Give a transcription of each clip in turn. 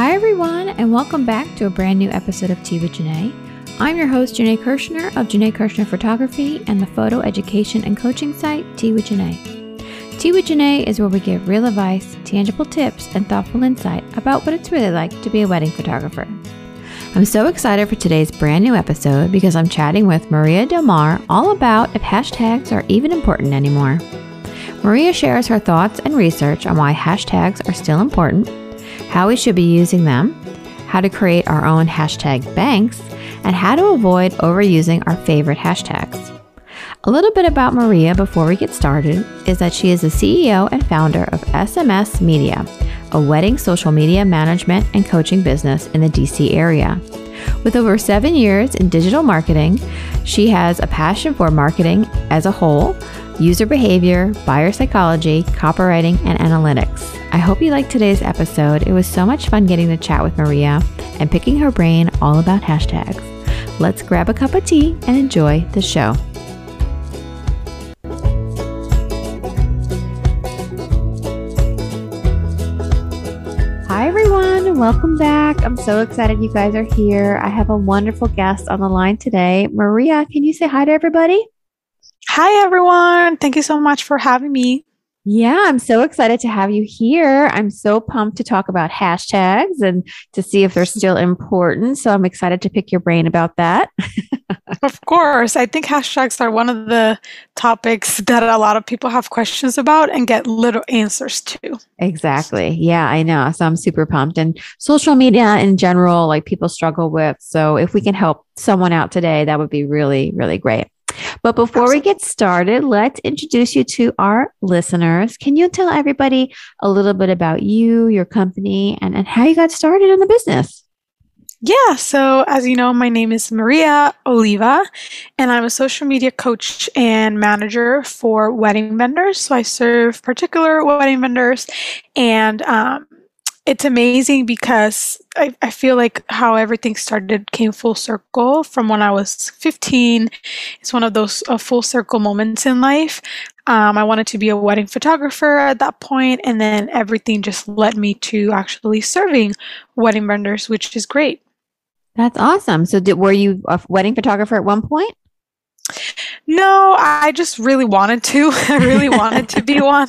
Hi, everyone, and welcome back to a brand new episode of Tea with Janae. I'm your host, Janae Kirshner of Janae Kirshner Photography and the photo education and coaching site Tea with Janae. Tea with Janae is where we give real advice, tangible tips, and thoughtful insight about what it's really like to be a wedding photographer. I'm so excited for today's brand new episode because I'm chatting with Maria Del Mar all about if hashtags are even important anymore. Maria shares her thoughts and research on why hashtags are still important, how we should be using them, how to create our own hashtag banks, and how to avoid overusing our favorite hashtags. A little bit about Maria before we get started is that she is the CEO and founder of SMS Media, a wedding social media management and coaching business in the DC area. With over seven years in digital marketing, she has a passion for marketing as a whole, user behavior, buyer psychology, copywriting, and analytics. I hope you liked today's episode. It was so much fun getting to chat with Maria and picking her brain all about hashtags. Let's grab a cup of tea and enjoy the show. Hi, everyone. Welcome back. I'm so excited you guys are here. I have a wonderful guest on the line today. Maria, can you say hi to everybody? Hi, everyone. Thank you so much for having me. Yeah, I'm so excited to have you here. I'm so pumped to talk about hashtags and to see if they're still important. So I'm excited to pick your brain about that. of course. I think hashtags are one of the topics that a lot of people have questions about and get little answers to. Exactly. Yeah, I know. So I'm super pumped. And social media in general, like people struggle with. So if we can help someone out today, that would be really, really great. But before we get started, let's introduce you to our listeners. Can you tell everybody a little bit about you, your company, and, and how you got started in the business? Yeah, so as you know, my name is Maria Oliva, and I'm a social media coach and manager for wedding vendors. So I serve particular wedding vendors and um, it's amazing because I, I feel like how everything started came full circle from when I was 15. It's one of those uh, full circle moments in life. Um, I wanted to be a wedding photographer at that point, and then everything just led me to actually serving wedding vendors, which is great. That's awesome. So, did, were you a wedding photographer at one point? No, I just really wanted to. I really wanted to be one.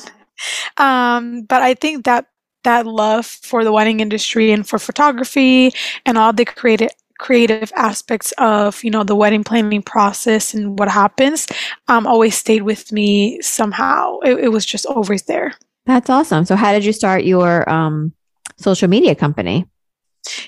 Um, but I think that that love for the wedding industry and for photography and all the creative creative aspects of you know the wedding planning process and what happens um, always stayed with me somehow. It, it, was just always there. That's awesome. So how did you start your um, social media company?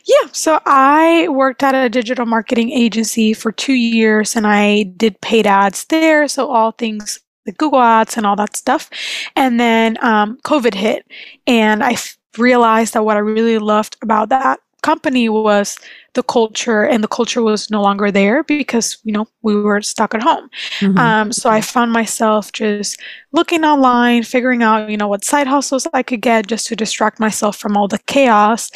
Yeah. So i worked at a digital marketing agency for two years and i did paid ads there. So all things the Google Ads and all that stuff. And then um, COVID hit, and I f- realized that what I really loved about that company was the culture and the culture was no longer there because you know we were stuck at home mm-hmm. um, so i found myself just looking online figuring out you know what side hustles i could get just to distract myself from all the chaos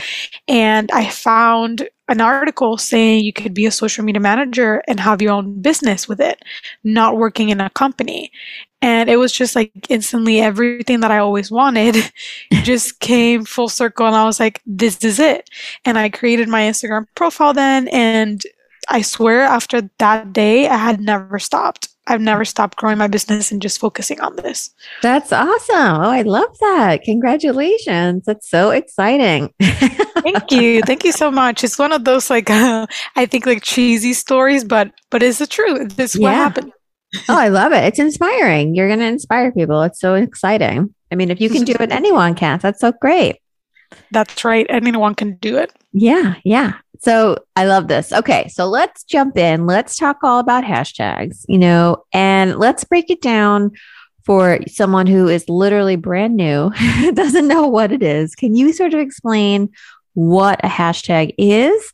and i found an article saying you could be a social media manager and have your own business with it, not working in a company. And it was just like instantly everything that I always wanted just came full circle. And I was like, this is it. And I created my Instagram profile then. And I swear after that day, I had never stopped. I've never stopped growing my business and just focusing on this. That's awesome. Oh, I love that. Congratulations. That's so exciting. Thank you. Thank you so much. It's one of those like uh, I think like cheesy stories, but but it's the truth. This is yeah. what happened. oh, I love it. It's inspiring. You're going to inspire people. It's so exciting. I mean, if you can do it, anyone can. That's so great. That's right. Anyone can do it. Yeah. Yeah. So I love this. Okay. So let's jump in. Let's talk all about hashtags, you know, and let's break it down for someone who is literally brand new, doesn't know what it is, can you sort of explain what a hashtag is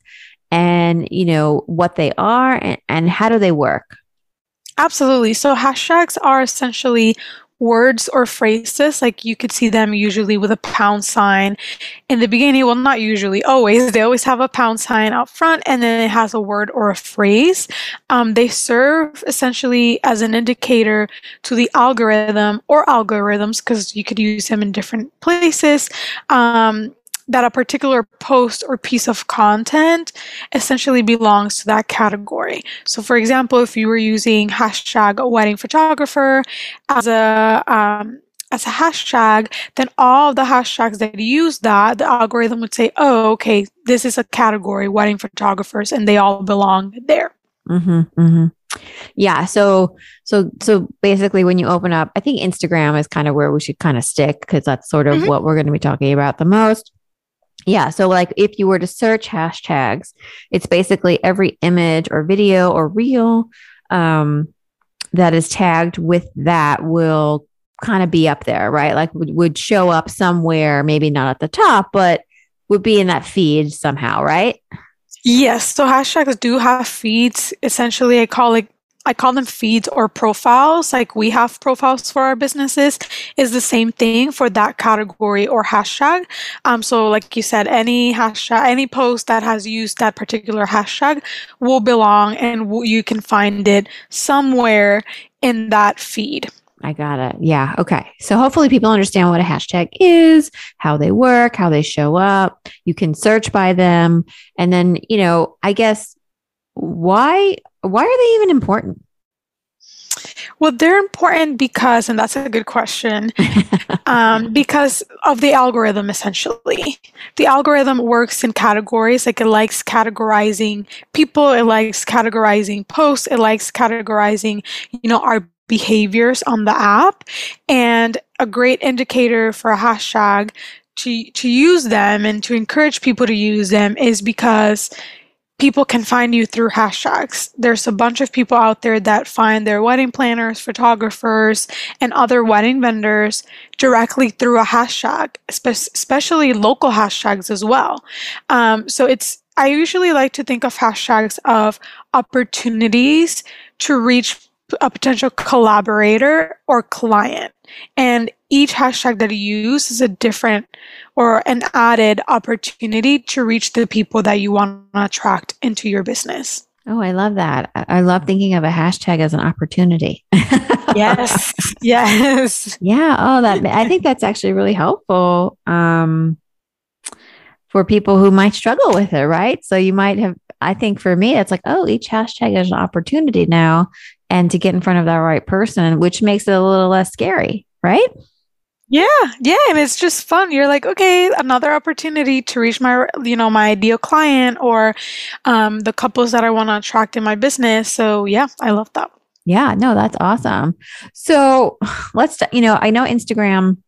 and, you know, what they are and, and how do they work? Absolutely. So hashtags are essentially words or phrases. Like you could see them usually with a pound sign. In the beginning well not usually always. They always have a pound sign out front and then it has a word or a phrase. Um, they serve essentially as an indicator to the algorithm or algorithms because you could use them in different places. Um, that a particular post or piece of content essentially belongs to that category. So, for example, if you were using hashtag wedding photographer as a um, as a hashtag, then all the hashtags that use that, the algorithm would say, "Oh, okay, this is a category, wedding photographers, and they all belong there." Mm-hmm, mm-hmm. Yeah. So, so, so basically, when you open up, I think Instagram is kind of where we should kind of stick because that's sort of mm-hmm. what we're going to be talking about the most. Yeah. So, like, if you were to search hashtags, it's basically every image or video or reel um, that is tagged with that will kind of be up there, right? Like, would, would show up somewhere, maybe not at the top, but would be in that feed somehow, right? Yes. So, hashtags do have feeds. Essentially, I call it I call them feeds or profiles, like we have profiles for our businesses, is the same thing for that category or hashtag. Um, so, like you said, any hashtag, any post that has used that particular hashtag will belong and w- you can find it somewhere in that feed. I got it. Yeah. Okay. So hopefully people understand what a hashtag is, how they work, how they show up. You can search by them. And then, you know, I guess why why are they even important? Well, they're important because, and that's a good question, um, because of the algorithm essentially. The algorithm works in categories, like it likes categorizing people, it likes categorizing posts, it likes categorizing, you know, our behaviors on the app. And a great indicator for a hashtag to, to use them and to encourage people to use them is because people can find you through hashtags. There's a bunch of people out there that find their wedding planners, photographers, and other wedding vendors directly through a hashtag, especially local hashtags as well. Um, so it's I usually like to think of hashtags of opportunities to reach a potential collaborator or client. And each hashtag that you use is a different or an added opportunity to reach the people that you want to attract into your business. Oh, I love that. I love thinking of a hashtag as an opportunity. yes. Yes. Yeah. Oh, that I think that's actually really helpful um, for people who might struggle with it, right? So you might have I think for me, it's like, oh, each hashtag is an opportunity now and to get in front of that right person, which makes it a little less scary, right? Yeah, yeah, and it's just fun. You're like, okay, another opportunity to reach my, you know, my ideal client or um, the couples that I want to attract in my business. So yeah, I love that. Yeah, no, that's awesome. So let's, you know, I know Instagram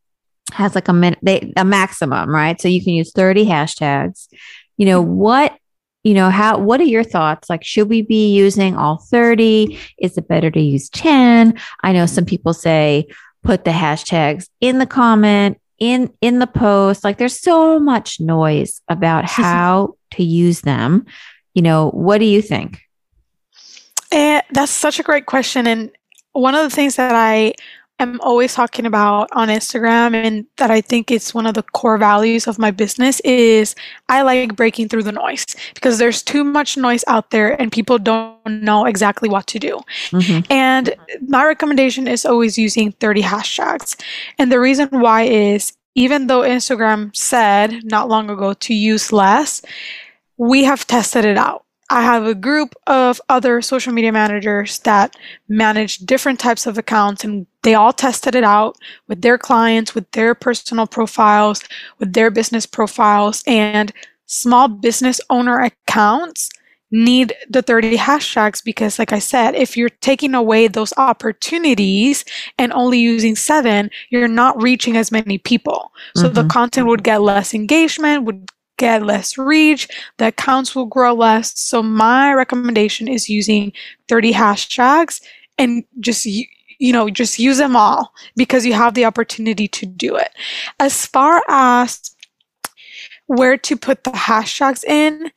has like a minute, they, a maximum, right? So you can use 30 hashtags. You know, what you know how what are your thoughts like should we be using all 30 is it better to use 10 i know some people say put the hashtags in the comment in in the post. Like there's so much noise about how to use them. You know what do you think? And that's such a great question. And one of the things that i am always talking about on Instagram and that I think it's one of the core values of my business is I like breaking through the noise because there's too much noise out there and people don't know exactly what to do. Mm-hmm. And my recommendation is always using 30 hashtags. And the reason why is even though Instagram said not long ago to use less, we have tested it out. I have a group of other social media managers that manage different types of accounts and they all tested it out with their clients, with their personal profiles, with their business profiles and small business owner accounts need the 30 hashtags because like I said, if you're taking away those opportunities and only using seven, you're not reaching as many people. So mm-hmm. the content would get less engagement, would get less reach, the accounts will grow less. So my recommendation is using 30 hashtags and just you know, just use them all because you have the opportunity to do it. As far as where to put the hashtags in,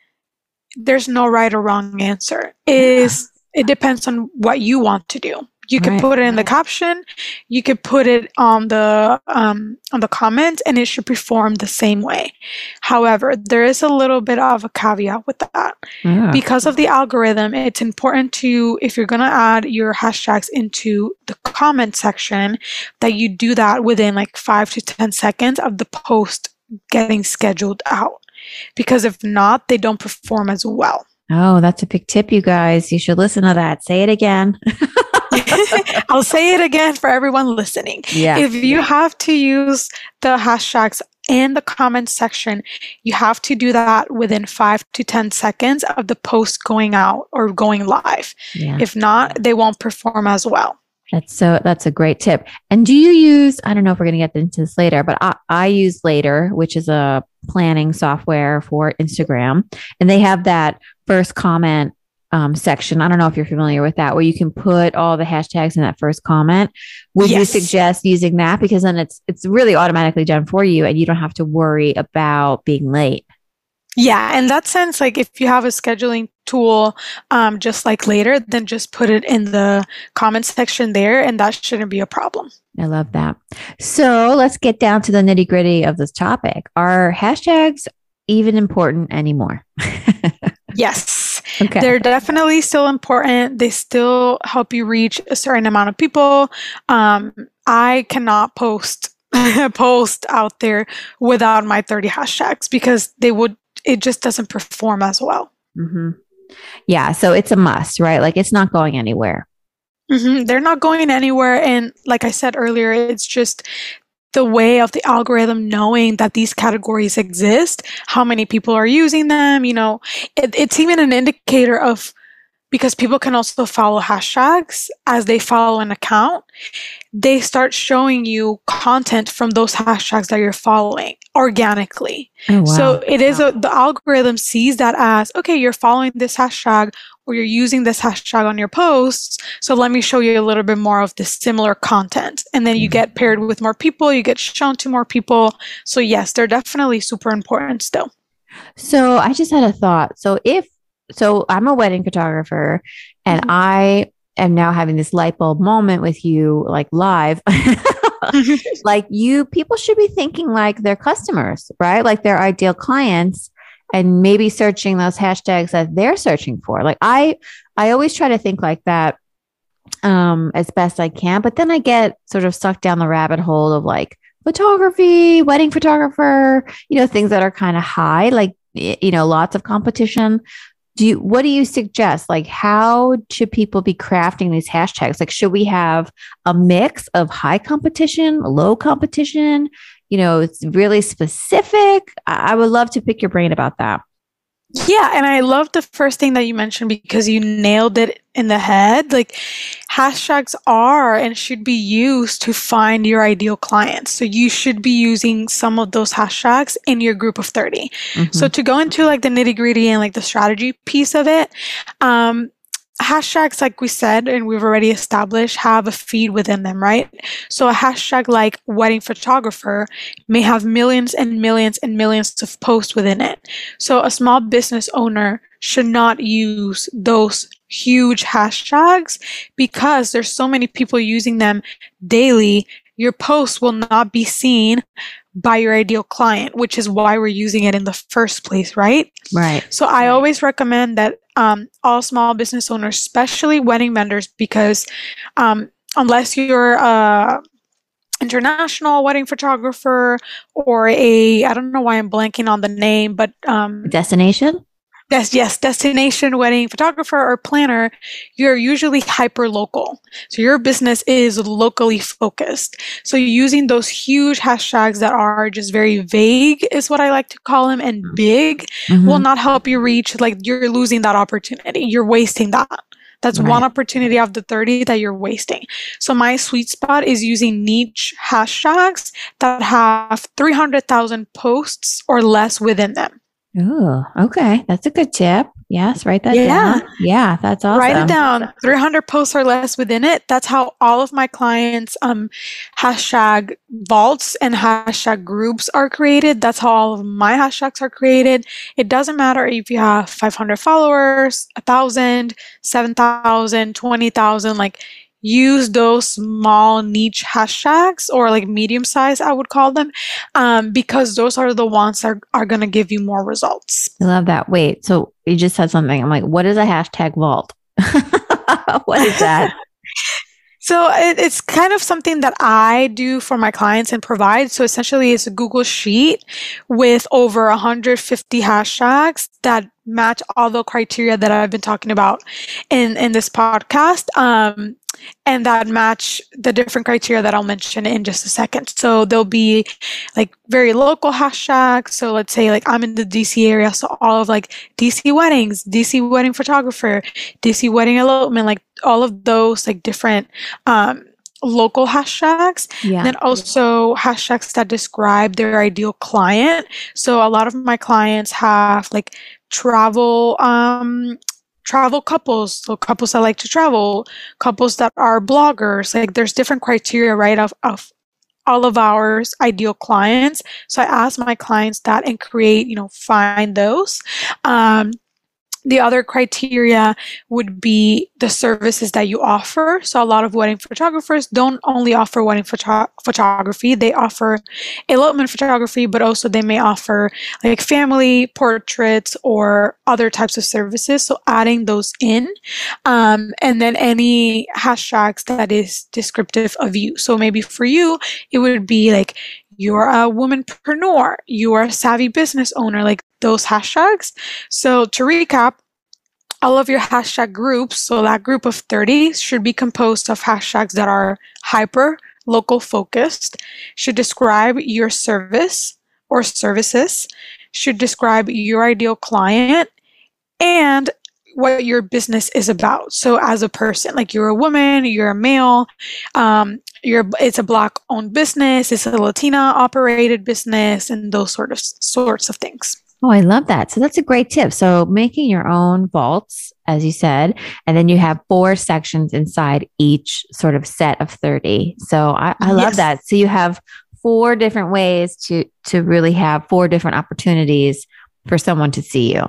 there's no right or wrong answer. Is yeah. it depends on what you want to do. You can right. put it in the caption. You could put it on the um, on the comment, and it should perform the same way. However, there is a little bit of a caveat with that. Yeah. Because of the algorithm, it's important to if you're going to add your hashtags into the comment section, that you do that within like five to ten seconds of the post getting scheduled out. Because if not, they don't perform as well. Oh, that's a big tip, you guys. You should listen to that. Say it again. I'll say it again for everyone listening. Yeah. If you have to use the hashtags in the comment section, you have to do that within five to 10 seconds of the post going out or going live. Yeah. If not, they won't perform as well. That's so that's a great tip. And do you use I don't know if we're going to get into this later, but I, I use Later, which is a planning software for Instagram, and they have that first comment um, section. I don't know if you're familiar with that, where you can put all the hashtags in that first comment. Would yes. you suggest using that because then it's it's really automatically done for you, and you don't have to worry about being late. Yeah, in that sense, like if you have a scheduling tool, um, just like later, then just put it in the comments section there, and that shouldn't be a problem. I love that. So let's get down to the nitty gritty of this topic. Are hashtags even important anymore? yes. Okay. They're definitely still important. They still help you reach a certain amount of people. Um, I cannot post post out there without my 30 hashtags because they would it just doesn't perform as well. Mm-hmm. Yeah, so it's a must, right? Like it's not going anywhere. Mm-hmm. They're not going anywhere, and like I said earlier, it's just the way of the algorithm knowing that these categories exist, how many people are using them, you know, it, it's even an indicator of because people can also follow hashtags as they follow an account, they start showing you content from those hashtags that you're following organically. Oh, wow. So it is a, the algorithm sees that as okay, you're following this hashtag or you're using this hashtag on your posts. So let me show you a little bit more of the similar content. And then you mm-hmm. get paired with more people, you get shown to more people. So yes, they're definitely super important still. So I just had a thought. So if so I'm a wedding photographer and mm-hmm. I am now having this light bulb moment with you like live. like you people should be thinking like their customers, right? Like their ideal clients and maybe searching those hashtags that they're searching for. Like I I always try to think like that um as best I can, but then I get sort of sucked down the rabbit hole of like photography, wedding photographer, you know, things that are kind of high, like you know, lots of competition. Do you what do you suggest? Like how should people be crafting these hashtags? Like should we have a mix of high competition low competition you know it's really specific i would love to pick your brain about that yeah, and I love the first thing that you mentioned because you nailed it in the head. Like hashtags are and should be used to find your ideal clients. So you should be using some of those hashtags in your group of 30. Mm-hmm. So to go into like the nitty gritty and like the strategy piece of it, um, hashtags, like we said, and we've already established, have a feed within them, right? So a hashtag like wedding photographer may have millions and millions and millions of posts within it. So a small business owner should not use those huge hashtags because there's so many people using them daily. Your post will not be seen by your ideal client, which is why we're using it in the first place, right? Right. So I always recommend that um, all small business owners, especially wedding vendors, because um, unless you're a international wedding photographer or a I don't know why I'm blanking on the name, but um, destination Yes, yes, destination wedding photographer or planner, you're usually hyper local. So your business is locally focused. So using those huge hashtags that are just very vague is what I like to call them and big mm-hmm. will not help you reach like you're losing that opportunity. You're wasting that. That's right. one opportunity of the 30 that you're wasting. So my sweet spot is using niche hashtags that have 300,000 posts or less within them. Oh, okay. That's a good tip. Yes, write that Yeah. down. Yeah, that's awesome. Write it down. 300 posts or less within it. That's how all of my clients' um, hashtag vaults and hashtag groups are created. That's how all of my hashtags are created. It doesn't matter if you have 500 followers, 1,000, 7,000, 20,000. Like, use those small niche hashtags or like medium size, I would call them, um, because those are the ones that are, are going to give you more results. I love that. Wait, so you just said something. I'm like, what is a hashtag vault? what is that? So it, it's kind of something that I do for my clients and provide. So essentially, it's a Google Sheet with over 150 hashtags that match all the criteria that I've been talking about in in this podcast. Um, and that match the different criteria that I'll mention in just a second. So there'll be like very local hashtags. So let's say like I'm in the DC area, so all of like DC weddings, DC wedding photographer, DC wedding elopement, like all of those like different um, local hashtags. Yeah. Then also hashtags that describe their ideal client. So a lot of my clients have like travel um travel couples, so couples that like to travel, couples that are bloggers. Like there's different criteria, right, of, of all of our ideal clients. So I ask my clients that and create, you know, find those. Um, the other criteria would be the services that you offer. So, a lot of wedding photographers don't only offer wedding photo- photography, they offer elopement photography, but also they may offer like family portraits or other types of services. So, adding those in. Um, and then any hashtags that is descriptive of you. So, maybe for you, it would be like, you're a womanpreneur, you're a savvy business owner, like those hashtags. So to recap, all of your hashtag groups, so that group of 30 should be composed of hashtags that are hyper local focused, should describe your service or services, should describe your ideal client, and what your business is about. So as a person, like you're a woman, you're a male, um, you're it's a black owned business, it's a Latina operated business, and those sort of sorts of things. Oh, I love that. So that's a great tip. So making your own vaults, as you said, and then you have four sections inside each sort of set of 30. So I, I love Yes. that. So you have four different ways to to really have four different opportunities for someone to see you.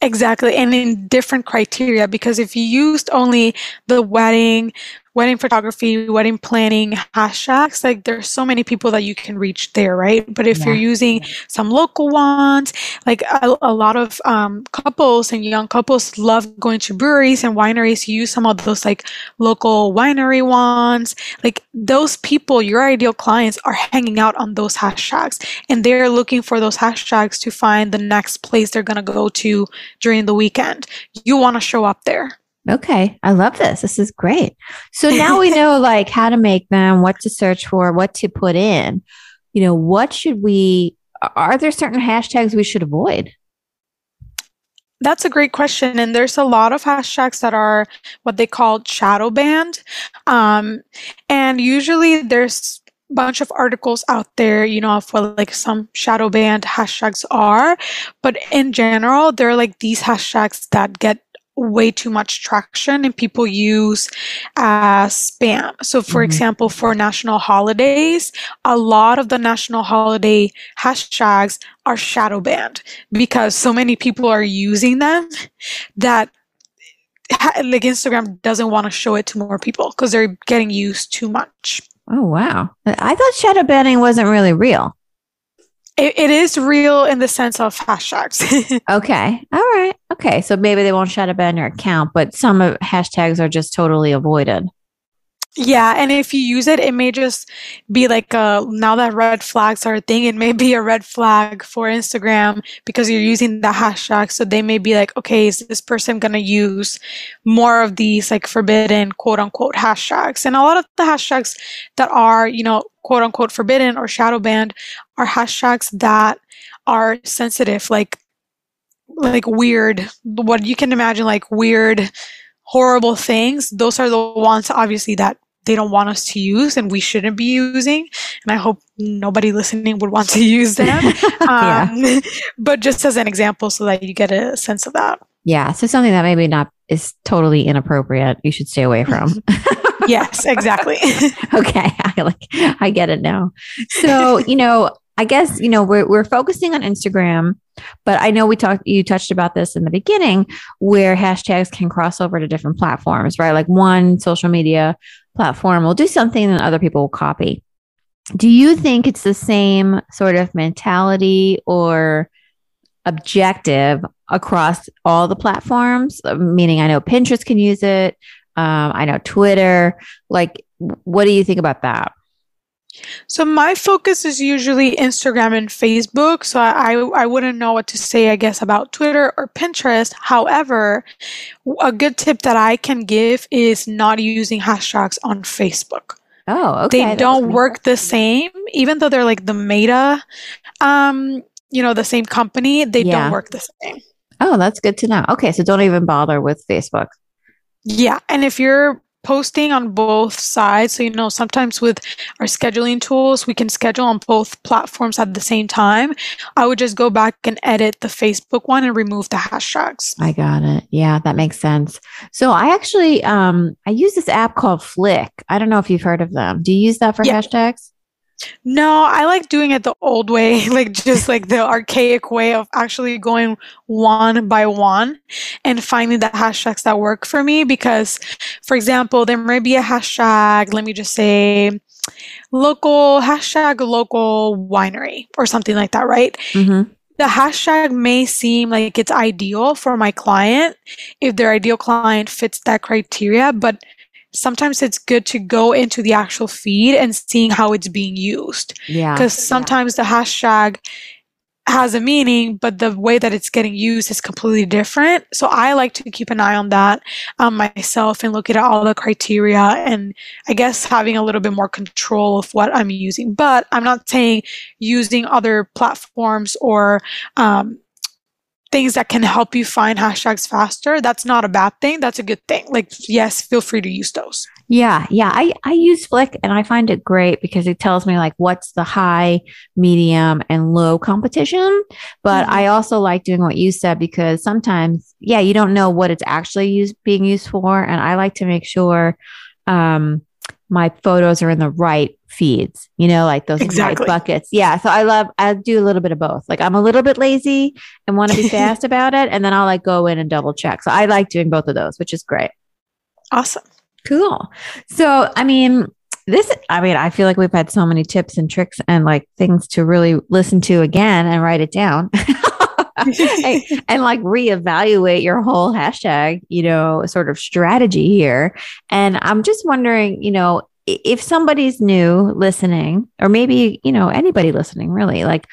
Exactly, and in different criteria because if you used only the wedding, wedding photography, wedding planning hashtags, like there's so many people that you can reach there, right? But if you're using some local ones, like a, a lot of um, couples and young couples love going to breweries and wineries, you use some of those like local winery ones. Like those people, your ideal clients, are hanging out on those hashtags and they're looking for those hashtags to find the next place they're going to go to during the weekend. You want to show up there. Okay. I love this. This is great. So now we know like how to make them, what to search for, what to put in. You know, what should we are there certain hashtags we should avoid? That's a great question. And there's a lot of hashtags that are what they call shadow banned. Um, and usually there's a bunch of articles out there, you know, of what like some shadow banned hashtags are. But in general, they're like these hashtags that get way too much traction and people use as spam. So, for Mhm. example, for national holidays, a lot of the national holiday hashtags are shadow banned because so many people are using them that like Instagram doesn't want to show it to more people because they're getting used too much. Oh wow. I thought shadow banning wasn't really real. It, it is real in the sense of hashtags. Okay. All right. Okay. So maybe they won't shadow ban your account, but some hashtags are just totally avoided. yeah, and if you use it, it may just be like uh now that red flags are a thing, it may be a red flag for Instagram because you're using the hashtag. So they may be like, okay, is this person gonna use more of these like forbidden quote unquote hashtags? And a lot of the hashtags that are, you know, quote unquote forbidden or shadow banned are hashtags that are sensitive, like like weird, what you can imagine like weird, horrible things. Those are the ones obviously that they don't want us to use and we shouldn't be using. And I hope nobody listening would want to use them. um, but just as an example, so that you get a sense of that. Yeah. So something that maybe not is totally inappropriate, you should stay away from. yes, exactly. okay. I like, I get it now. So, you know, I guess, you know, we're, we're focusing on Instagram, but I know we talked, you touched about this in the beginning where hashtags can cross over to different platforms, right? Like one social media platform will do something and other people will copy. Do you think it's the same sort of mentality or objective across all the platforms? Meaning, I know Pinterest can use it. Um, I know Twitter. Like, what do you think about that? So my focus is usually Instagram and Facebook. So I, I wouldn't know what to say, I guess, about Twitter or Pinterest. However, a good tip that I can give is not using hashtags on Facebook. Oh, okay. They don't work the same, even though they're like the Meta, um, you know, the same company. They yeah. don't work the same. Oh, that's good to know. Okay, so don't even bother with Facebook. Yeah, and if you're posting on both sides. So, you know, sometimes with our scheduling tools, we can schedule on both platforms at the same time. I would just go back and edit the Facebook one and remove the hashtags. I got it. Yeah, that makes sense. So I actually um I use this app called Flick. I don't know if you've heard of them. Do you use that for yeah. hashtags? No, I like doing it the old way, like just like the archaic way of actually going one by one and finding the hashtags that work for me. Because, for example, there may be a hashtag, let me just say, local hashtag local winery or something like that, right? Mm-hmm. The hashtag may seem like it's ideal for my client if their ideal client fits that criteria, but sometimes it's good to go into the actual feed and seeing how it's being used. Yeah. Because sometimes yeah. the hashtag has a meaning, but the way that it's getting used is completely different. So I like to keep an eye on that um, myself and look at all the criteria and I guess having a little bit more control of what I'm using. But I'm not saying using other platforms or um, things that can help you find hashtags faster, that's not a bad thing. That's a good thing. Like, yes, feel free to use those. Yeah. Yeah. I, I use Flick and I find it great because it tells me like what's the high, medium, and low competition. But mm-hmm. I also like doing what you said because sometimes, yeah, you don't know what it's actually used, being used for. And I like to make sure, um, my photos are in the right feeds, you know, like those exactly. right buckets. Yeah. So I love, I do a little bit of both. Like I'm a little bit lazy and want to be fast about it. And then I'll like go in and double check. So I like doing both of those, which is great. Awesome. Cool. So, I mean, this, I mean, I feel like we've had so many tips and tricks and like things to really listen to again and write it down. and, and, like reevaluate your whole hashtag, you know, sort of strategy here. And I'm just wondering, you know, if somebody's new listening, or maybe, you know, anybody listening really, like,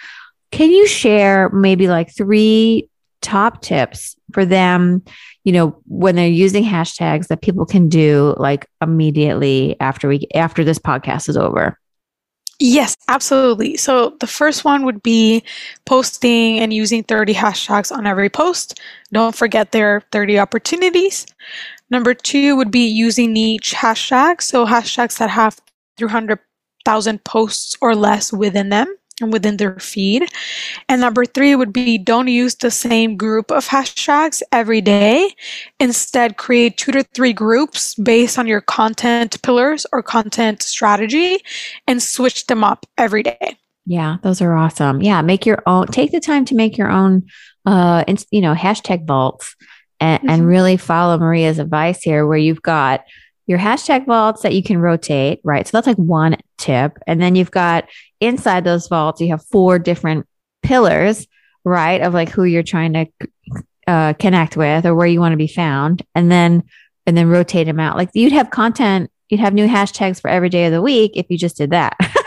can you share maybe like three top tips for them, you know, when they're using hashtags that people can do like immediately after we after this podcast is over? Yes, absolutely. So the first one would be posting and using 30 hashtags on every post. Don't forget there are 30 opportunities. Number two would be using niche hashtags. So hashtags that have 300,000 posts or less within them and within their feed. And number three would be don't use the same group of hashtags every day. Instead, create two to three groups based on your content pillars or content strategy and switch them up every day. Yeah, those are awesome. Yeah, make your own, take the time to make your own, uh, you know, hashtag vaults and, mm-hmm. and really follow Maria's advice here, where you've got your hashtag vaults that you can rotate, right? So that's like one tip. And then you've got inside those vaults, you have four different pillars, right? Of like who you're trying to uh, connect with or where you want to be found. And then, and then rotate them out. Like you'd have content, you'd have new hashtags for every day of the week if you just did that.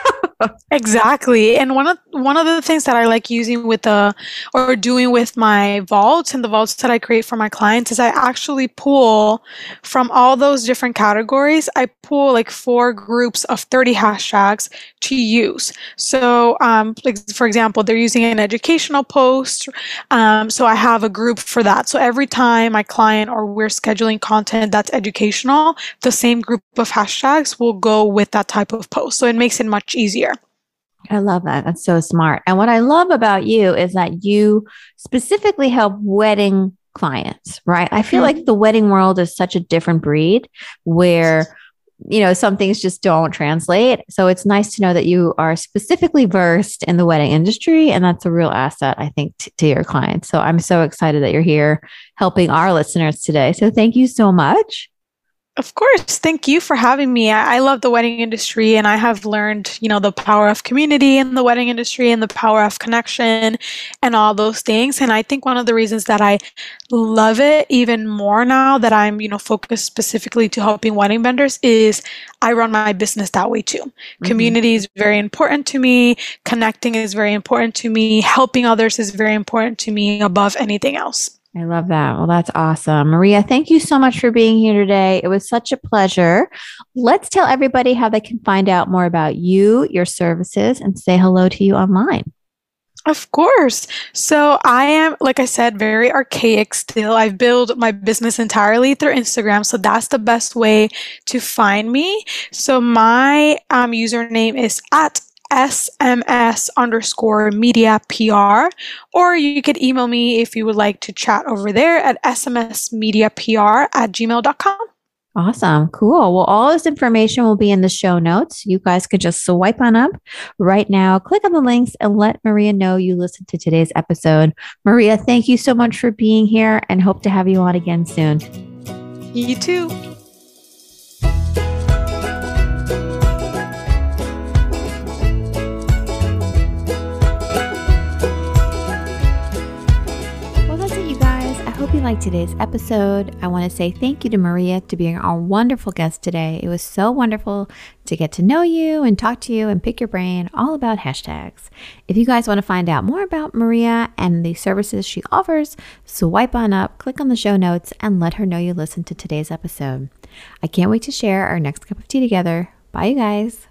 exactly. And one of one of the things that I like using with the or doing with my vaults and the vaults that I create for my clients is I actually pull from all those different categories. I pull like four groups of 30 hashtags to use. So, um, like for example, they're using an educational post. Um, so I have a group for that. So every time my client or we're scheduling content that's educational, the same group of hashtags will go with that type of post. So it makes it much easier. I love that. That's so smart. And what I love about you is that you specifically help wedding clients, right? I feel mm-hmm. like the wedding world is such a different breed where you know some things just don't translate so it's nice to know that you are specifically versed in the wedding industry and that's a real asset i think t- to your clients so i'm so excited that you're here helping our listeners today so thank you so much of course. Thank you for having me. I, I, love the wedding industry and I have learned, you know, the power of community in the wedding industry and the power of connection and all those things. And I think one of the reasons that I love it even more now that I'm, you know, focused specifically to helping wedding vendors is I run my business that way too. Mm-hmm. Community is very important to me. Connecting is very important to me. Helping others is very important to me above anything else. I love that. Well, that's awesome. Maria, thank you so much for being here today. It was such a pleasure. Let's tell everybody how they can find out more about you, your services, and say hello to you online. Of course. So I am, like I said, very archaic still. I've built my business entirely through Instagram. So that's the best way to find me. So my um, username is at SMS underscore media PR, or you could email me if you would like to chat over there at smsmediapr at gmail.com. Awesome. Cool. Well, all this information will be in the show notes. You guys could just swipe on up right now, click on the links, and let Maria know you listened to today's episode. Maria, thank you so much for being here and hope to have you on again soon. You too. You liked today's episode. I want to say thank you to Maria to being our wonderful guest today. It was so wonderful to get to know you and talk to you and pick your brain all about hashtags. If you guys want to find out more about Maria and the services she offers, swipe on up, click on the show notes, and let her know you listened to today's episode. I can't wait to share our next cup of tea together. Bye, you guys.